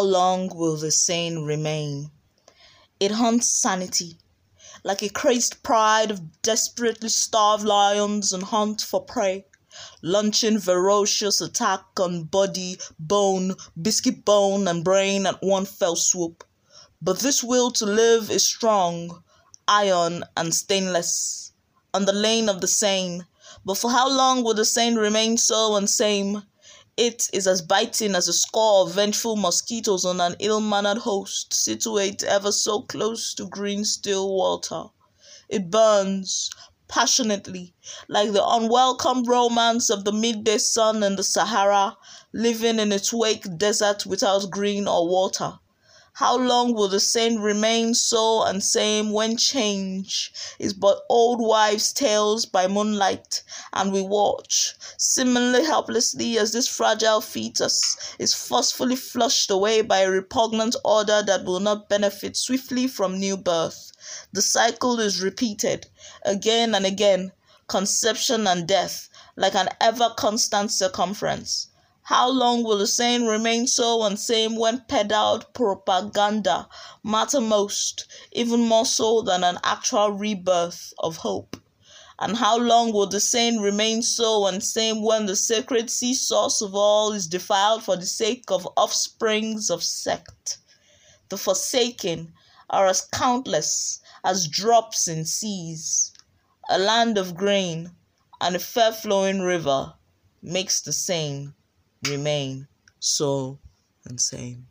long will the sane remain? It haunts sanity, like a crazed pride of desperately starved lions and hunt for prey, launching ferocious attack on body, bone, biscuit bone, and brain at one fell swoop. But this will to live is strong, iron, and stainless, on the lane of the sane. But for how long will the sane remain so unsame? It is as biting as a score of vengeful mosquitoes on an ill-mannered host, situate ever so close to green still water. It burns passionately, like the unwelcome romance of the midday sun in the Sahara, living in its wake desert without green or water. How long will the same remain so and same when change is but old wives' tales by moonlight, and we watch, similarly helplessly as this fragile fetus is forcefully flushed away by a repugnant order that will not benefit swiftly from new birth? The cycle is repeated again and again, conception and death, like an ever constant circumference. How long will the saying remain so and same when peddled propaganda matter most, even more so than an actual rebirth of hope? And how long will the saying remain so and same when the sacred sea source of all is defiled for the sake of offsprings of sect? The forsaken are as countless as drops in seas. A land of grain and a fair flowing river makes the same remain so and same.